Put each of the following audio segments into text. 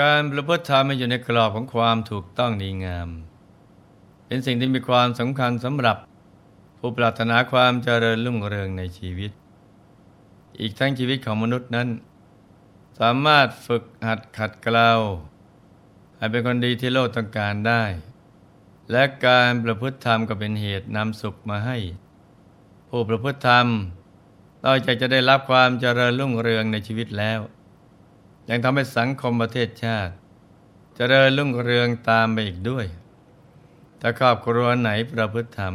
การประพฤติธรรมให้อยู่ในกรอบของความถูกต้องดีงาม เป็นสิ่งที่มีความสำคัญสำหรับ ผู้ปรารถนาความเจริญรุ่งเรืองในชีวิต อีกทั้งชีวิตของมนุษย์นั้น สามารถฝึกหัดขัดเกลาให้เป็นคนดีที่โลกต้องการได้ และการประพฤติธรรมก็เป็นเหตุนำสุขมาให้ ผู้ประพฤติธรรมนอกจากจะได้รับความเจริญรุ่งเรืองในชีวิตแล้ว ยังทำให้สังคมประเทศชาติจเจริญรุ่งเรืองตามไปอีกด้วย ถ้าครอบครัวไหนประพฤติธรรม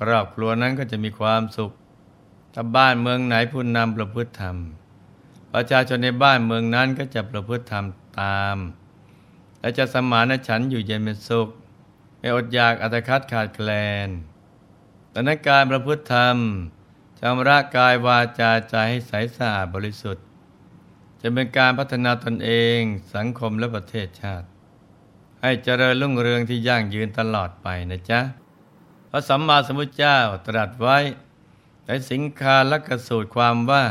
ครอบครัวนั้นก็จะมีความสุข ถ้าบ้านเมืองไหนผู้นำประพฤติธรรม ประชาชนในบ้านเมืองนั้นก็จะประพฤติธรรมตาม และจะสมานฉันอยู่เย็นเป็นสุข ไม่อดอยากอัตคัดขาดแคลนดังนั้นการประพฤติธรรมชำระกายวาจาใจให้ใสสะอาดบริสุทธิ์ จะเป็นการพัฒนาตนเองสังคมและประเทศชาติ ให้เจริญรุ่งเรืองที่ยั่งยืนตลอดไปนะจ๊ะ พระสัมมาสัมพุทธเจ้าตรัสไว้ในสิงคาลกสูตรความว่า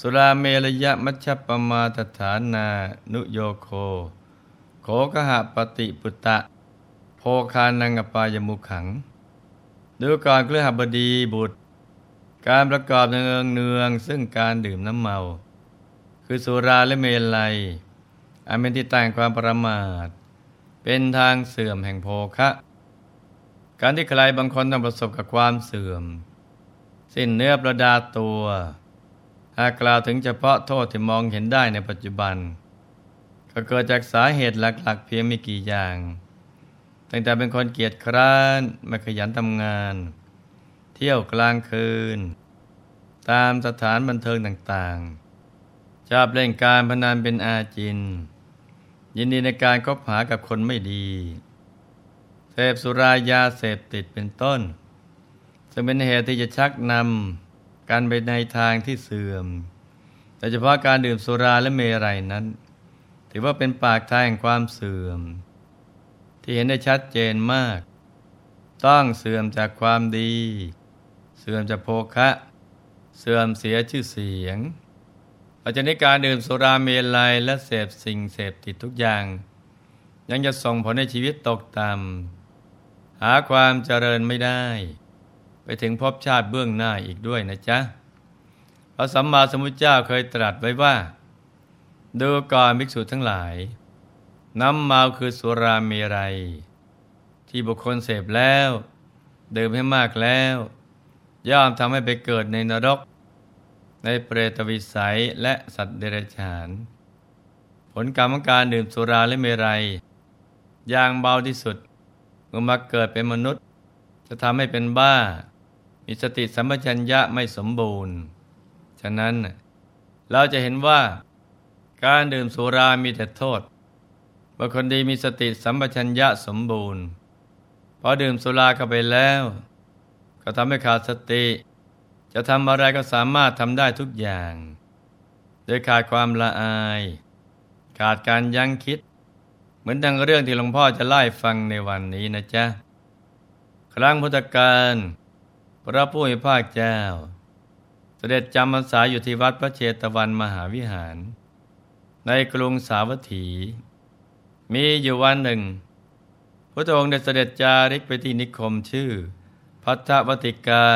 สุราเมรยะมัชฌปมาตฐานานุโยโค โขกหะปฏิปุตตะ โพคานังปายมุขัง ดูก่อนเครือหบดีบุตร การประกอบเนืองเนืองซึ่งการดื่มน้ำเมา คือสุราและเมลัย อันเป็นที่ตั้งความประมาท เป็นทางเสื่อมแห่งโภคะ การที่ใครบางคนต้องประสบกับความเสื่อม สิ้นเนื้อประดาตัวหากกล่าวถึงเฉพาะโทษที่มองเห็นได้ในปัจจุบัน ก็เกิดจากสาเหตุหลัก ๆ เพียงไม่กี่อย่าง ตั้งแต่เป็นคนเกียจคร้านไม่ขยันทำงาน เที่ยวกลางคืน ตามสถานบันเทิงต่างๆ ชอบเล่นการพนันเป็นอาจิน ยินดีในการคบหากับคนไม่ดีเสพสุรายาเสพติดเป็นต้นซึ่งเป็นเหตุที่จะชักนำการไปในทางที่เสื่อมโดยเฉพาะการดื่มสุราและเมรัยนั้น ถือว่าเป็นปากทางแห่งความเสื่อม ที่เห็นได้ชัดเจนมาก ต้องเสื่อมจากความดี เสื่อมจากโภคะ เสื่อมเสียชื่อเสียง ปัจจัยการดื่มสุราเมลัยและเสพสิ่งเสพติดทุกอย่าง ยังจะส่งผลในชีวิตตกต่ำหาความเจริญไม่ได้ ไปถึงพบชาติเบื้องหน้าอีกด้วยนะจ๊ะพระสัมมาสัมพุทธเจ้าเคยตรัสไว้ว่า ดูก่อนภิกษุทั้งหลาย น้ำเมาคือสุราเมรัย ที่บุคคลเสพแล้ว ดื่มให้มากแล้ว ย่อมทำให้ไปเกิดในนรก ในเปรตวิสัยและสัตว์เดรัจฉาน ผลกรรมของการดื่มสุราและเมรัย อย่างเบาที่สุดเมื่อมาเกิดเป็นมนุษย์ จะทำให้เป็นบ้า มีสติสัมปชัญญะไม่สมบูรณ์ ฉะนั้นเราจะเห็นว่าการดื่มสุรามีแต่โทษเมื่อคนดีมีสติสัมปชัญญะสมบูรณ์ พอดื่มสุราเข้าไปแล้ว ก็ทำให้ขาดสติ จะทำอะไรก็สามารถทำได้ทุกอย่าง โดยขาดความละอาย ขาดการยั้งคิด เหมือนดังเรื่องที่หลวงพ่อจะไล่ฟังในวันนี้นะจ๊ะ ครั้งพุทธกาลพระผู้มีภาคเจ้า เสด็จจำพรรษาอยู่ที่วัดพระเชตวันมหาวิหาร ในกรุงสาวัตถี มีอยู่วันหนึ่ง พระองค์ได้เสด็จจาริกไปที่นิคมชื่อ พัทธวติกา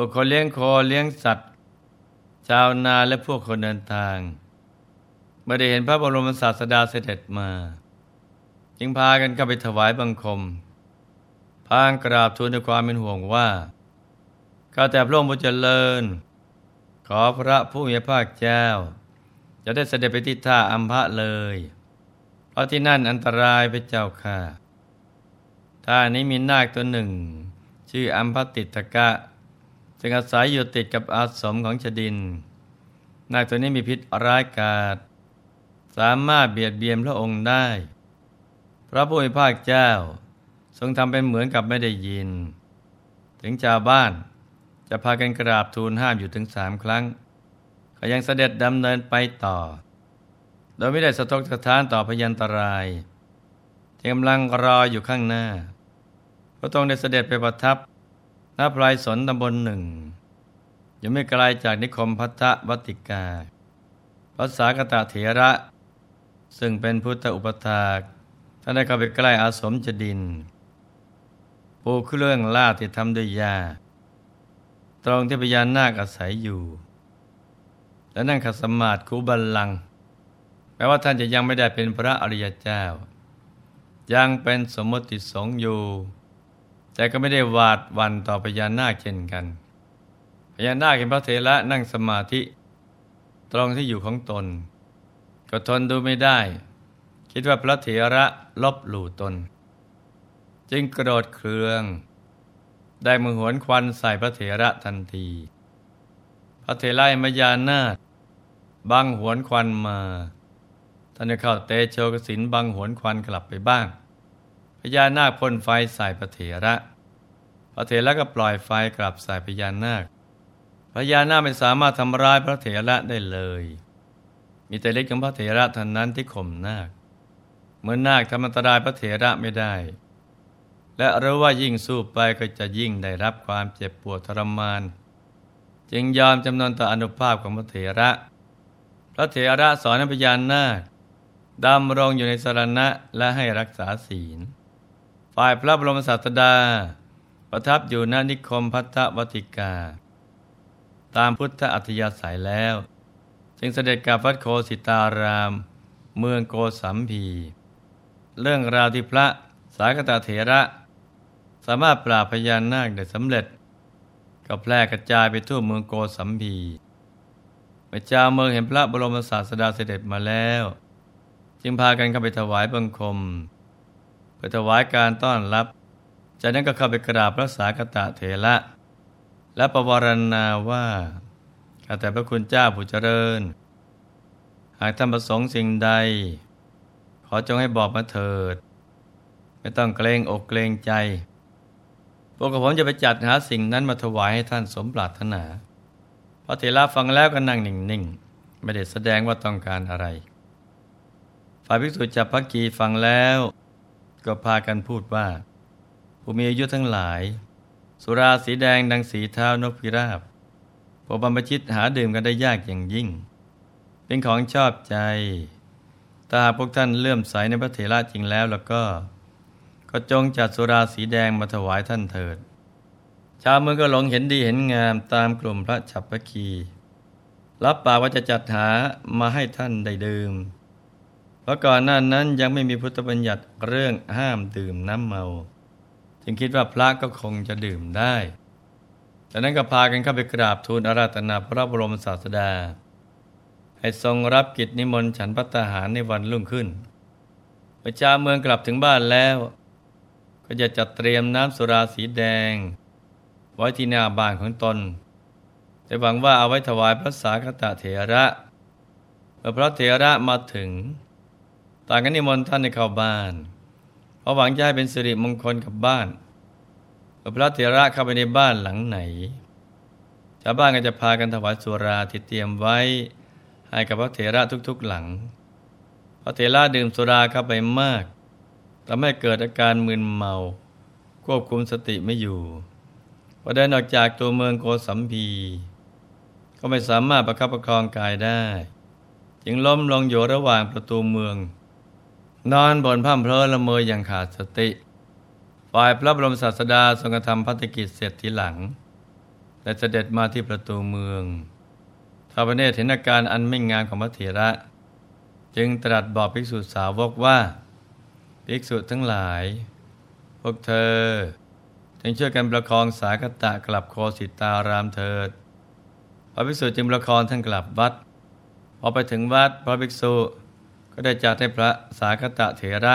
วกคนเลี้ยงโคเลี้ยงสัตว์ ชาวนาและพวกคนเดินทางเมื่อได้เห็นพระบรมศาสดาเสด็จมา จึงพากันเข้าไปถวายบังคม พางกราบทูลด้วยความเป็นห่วงว่าข้าแต่พระองค์ผู้เจริญ ขอพระผู้มีพระเจ้า จะได้เสด็จไปที่ท่าอัมพะเลย เพราะที่นั่นอันตรายพระเจ้าค่ะท่านี้มีนาคตัวหนึ่ง ชื่ออัมพติตกะ ซึ่งอาศัยอยู่ติดกับอาสมของชดิน นาคตัวนี้มีพิษร้ายกาจสามารถเบียดเบียนพระองค์ได้ พระผู้มีภาคเจ้าทรงทำเป็นเหมือนกับไม่ได้ยิน ถึงชาวบ้านจะพากันกราบทูลห้ามอยู่ถึงสามครั้ง ก็ยังเสด็จดำเนินไปต่อ โดยไม่ได้สะทกสะท้านต่อพยันตรายที่กำลังรออยู่ข้างหน้า พระองค์ได้เสด็จไปประทับ ณพลายสนตำบลหนึ่งยังไม่ไกลจากนิคมพัทธวัติกาภาษากตะเถระ ซึ่งเป็นพุทธอุปถากท่านได้เข้าไปใกล้อาสมจดิน ปูเครื่องลาดที่ทำด้วยยา ตรงที่พญานาคอาศัยอยู่ และนั่งขัดสมาธิคูบัลลังแม้ว่าท่านจะยังไม่ได้เป็นพระอริยเจ้า ยังเป็นสมมติสงฆ์อยู่ แต่ก็ไม่ได้วาดวันต่อพญานาคเช่นกัน พญานาคเห็นพระเถระนั่งสมาธิ ตรงที่อยู่ของตน ก็ทนดูไม่ได้ คิดว่าพระเถระลบหลู่ตน จึงกระโดดเครือง ได้มือหวนควันใส่พระเถระทันที พระเถระมายานาคบังหวนควันมาท่านเข้าเตโชกสินบังหวนควันกลับไปบ้าง พญานาคพ่นไฟใส่พระเถระพระเถระก็ปล่อยไฟกลับใส่พญานาคพญานาคไม่สามารถทำร้ายพระเถระได้เลย มีแต่เล็กของพระเถระเท่านั้นที่ข่มนาค เมื่อนาคทำอันตรายพระเถระไม่ได้ และรู้ว่ายิ่งสู้ไปก็จะยิ่งได้รับความเจ็บปวดทรมาน จึงยอมจำนนต่ออนุภาพของพระเถระ พระเถระสอนพยานนาคดำรงอยู่ในสรณะและให้รักษาศีล ฝ่ายพระบรมศาสดา ประทับอยู่ณนิคมพัทธวติกา ตามพุทธอัธยาศัยแล้ว จึงเสด็จกับวัดโคสิตาราม เมืองโกสัมพี เรื่องราวที่พระสากตาเถระ สามารถปราบพญานาคได้สำเร็จ ก็แพร่กระจายไปทั่วเมืองโกสัมพีพระเจ้าเมืองเห็นพระบรมศาสดาเสด็จมาแล้ว จึงพากันเข้าไปถวายบังคม เพื่อถวายการต้อนรับ จากนั้นก็เข้าไปกราบพระสากตะเถระและประวรณาว่าข้าแต่พระคุณเจ้าผู้เจริญ หากท่านประสงค์สิ่งใด ขอจงให้บอกมาเถิด ไม่ต้องเกรงอกเกรงใจพวกผมจะไปจัดหาสิ่งนั้นมาถวายให้ท่านสมปรารถนาพระเถระฟังแล้วก็นั่งนิ่งๆ ไม่ได้แสดงว่าต้องการอะไร ฝ่ายภิกษุจับพักกีฟังแล้ว ก็พากันพูดว่าผู้มีอายุทั้งหลาย สุราสีแดงดังสีเท้านกพิราบพวกบรรพชิตหาดื่มกันได้ยากอย่างยิ่ง เป็นของชอบใจถ้าหากพวกท่านเลื่อมใสในพระเถระจริงแล้วแล้วก็ ก็จงจัดสุราสีแดงมาถวายท่านเถิด ชาวเมืองก็หลงเห็นดีเห็นงามตามกลุ่มพระฉับพคี รับปากว่าจะจัดหามาให้ท่านได้ดื่ม ราะก่อนหน้านั้นยังไม่มีพุทธบัญญัติเรื่องห้ามดื่มน้ำเมา จึงคิดว่าพระก็คงจะดื่มได้จากนั้นก็พากันเข้าไปกราบทูลอาราธนาพระบรมศาสดา ให้ทรงรับกิจนิมนต์ฉันพัตหารในวันรุ่งขึ้นพระเจ้าเมืองกลับถึงบ้านแล้ว ก็จะจัดเตรียมน้ำสุราสีแดง ไว้ที่หน้าบ้านของตน แต่หวังว่าเอาไว้ถวายพระสาคตะเถระเมื่อพระเถระมาถึง ต่างกันนิมนต์ท่านในเข้าบ้าน เพราะหวังจะให้เป็นสิริมงคลกับบ้านเมื่อพระเถระเข้าไปในบ้านหลังไหน ชาวบ้านก็จะพากันถวายสุราที่เตรียมไว้ ให้กับพระเถระทุกๆหลัง พระเถระดื่มสุราเข้าไปมากทำให้เกิดอาการมึนเมา ควบคุมสติไม่อยู่พอได้นอกจากตัวเมืองโกสัมพี ก็ไม่สามารถประคับประคองกายได้ จึงล้มลงอยู่ระหว่างประตูเมือง นอนบนผ้าเพลอละเมออย่างขาดสติฝ่ายพระบรมศาสดาทรงกระทำพัฒกิจเสร็จทีหลัง และเสด็จมาที่ประตูเมืองท้าวพรเนตเห็นอาการอันไม่งามของพระเถระ จึงตรัสบอกภิกษุสาวกว่า ภิกษุทั้งหลาย พวกเธอจึงช่วยกันประคองสากตะกลับโคสิตารามเถิด พระภิกษุจึงประคองท่านกลับวัด พอไปถึงวัดพระภิกษุ ก็ได้จัดให้พระสากตะเถระ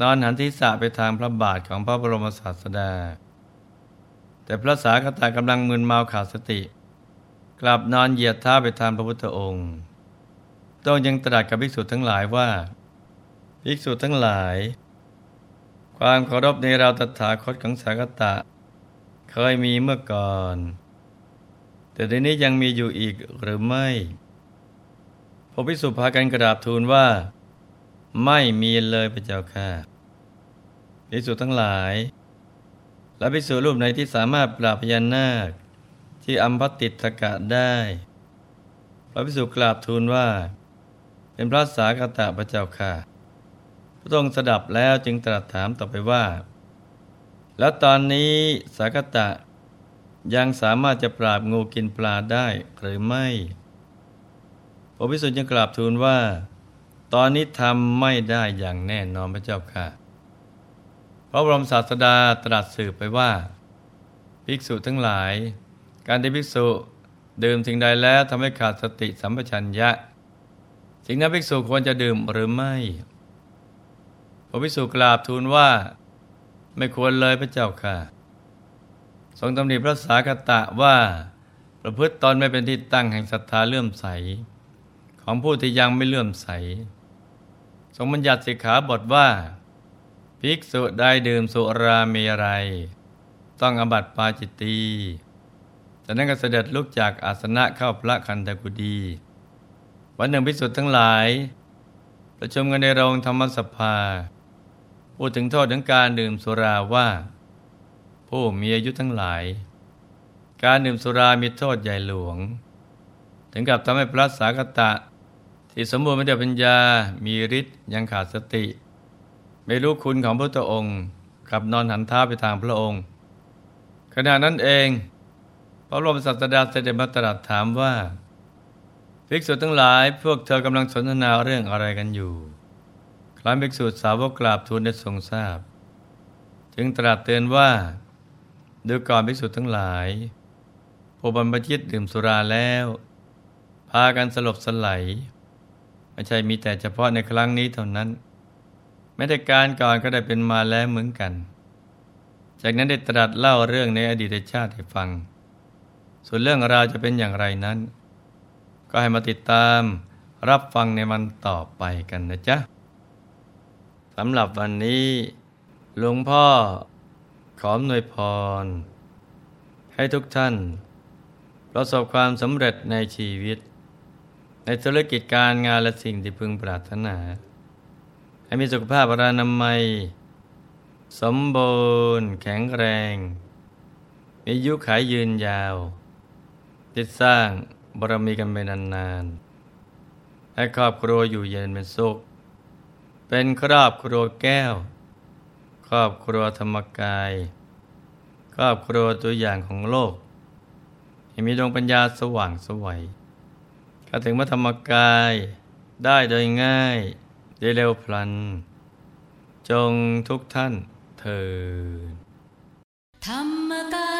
นอนหันทิศไปทางพระบาทของพระบรมศาสดา แต่พระสากตะกำลังมึนเมาขาดสติ กลับนอนเหยียดเท้าไปทางพระพุทธองค์ต้องยังตรัสกับภิกษุทั้งหลายว่าภิกษุทั้งหลาย ความเคารพในเราตถาคตของสากตะ เคยมีเมื่อก่อน แต่ทีนี้ยังมีอยู่อีกหรือไม่ พระภิกษุพากันกราบทูลว่า ไม่มีเลยพระเจ้าค่ะภิกษุทั้งหลาย และภิกษุรูปไหนที่สามารถปราบพญานาค ที่อัมพติตกะได้พระภิกษุกราบทูลว่า เป็นพระสากตะพระเจ้าค่ะพระองค์สดับแล้วจึงตรัสถามต่อไปว่า แล้วตอนนี้สากตะยังสามารถจะปราบงูกินปลาได้หรือไม่ พระพิสุทธิ์ยังกราบทูลว่า ตอนนี้ทำไม่ได้อย่างแน่นอนพระเจ้าค่ะ พระบรมศาสดาตรัสสืบไปว่า ภิกษุทั้งหลาย การที่ภิกษุดื่มสิ่งใดแล้วทำให้ขาดสติสัมปชัญญะ สิ่งนั้นภิกษุควรจะดื่มหรือไม่ พระภิกษุกราบทูลว่า ไม่ควรเลยพระเจ้าค่ะ ทรงตำหนิพระสากตะว่า ประพฤติตนไม่เป็นที่ตั้งแห่งศรัทธาเลื่อมใส ของผู้ที่ยังไม่เลื่อมใส ทรงบัญญัติสิกขาบทว่า ภิกษุได้ดื่มสุราเมรัย ต้องอบัติปาจิตตีจากนั้นก็เสด็จลุกจากอาสนะเข้าพระคันธกุฎีวันหนึ่งภิกษุทั้งหลาย ประชุมกันในโรงธรรมสภา พูดถึงโทษของการดื่มสุราว่า ผู้มีอายุทั้งหลาย การดื่มสุรามีโทษใหญ่หลวง ถึงกับทำให้พระสากตะ ที่สมบูรณ์ไม่ได้ปัญญา มีฤทธิ์ยังขาดสติ ไม่รู้คุณของพระองค์ขับนอนหันท้าไปทางพระองค์ ขณะนั้นเอง พระบรมศาสดาเสด็จมาตรัสถามว่าภิกษุทั้งหลายพวกเธอกำลังสนทนาเรื่องอะไรกันอยู่ ครั้นภิกษุสาวกกราบทูลได้ทรงทราบ จึงตรัสเตือนว่าดูก่อนภิกษุทั้งหลายผู้บรรพชิตดื่มสุราแล้ว พากันสลบสลาย ไม่ใช่มีแต่เฉพาะในครั้งนี้เท่านั้น ไม่ได้การก่อนก็ได้เป็นมาแล้วเหมือนกัน จากนั้นได้ตรัสเล่าเรื่องในอดีตชาติให้ฟัง ส่วนเรื่องราวจะเป็นอย่างไรนั้น ก็ให้มาติดตามรับฟังในวันต่อไปกันนะจ๊ะสำหรับวันนี้หลวงพ่อขอหน่วยพร ให้ทุกท่าน ประสบความสำเร็จในชีวิต ในธุรกิจการงานและสิ่งที่พึงปรารถนา ให้มีสุขภาพรานามัย สมบูรณ์ แข็งแรง มีอายุขายยืนยาว ติดสร้างบารมีกันไปนานๆให้ครอบครัวอยู่เย็นเป็นสุข เป็นครอบครัวแก้ว ครอบครัวธรรมกาย ครอบครัวตัวอย่างของโลก ให้มีดวงปัญญาสว่างสวัย เข้าถึงพระธรรมกายได้โดยง่ายได้เร็วพลัน จงทุกท่านเถิดธรรมกาย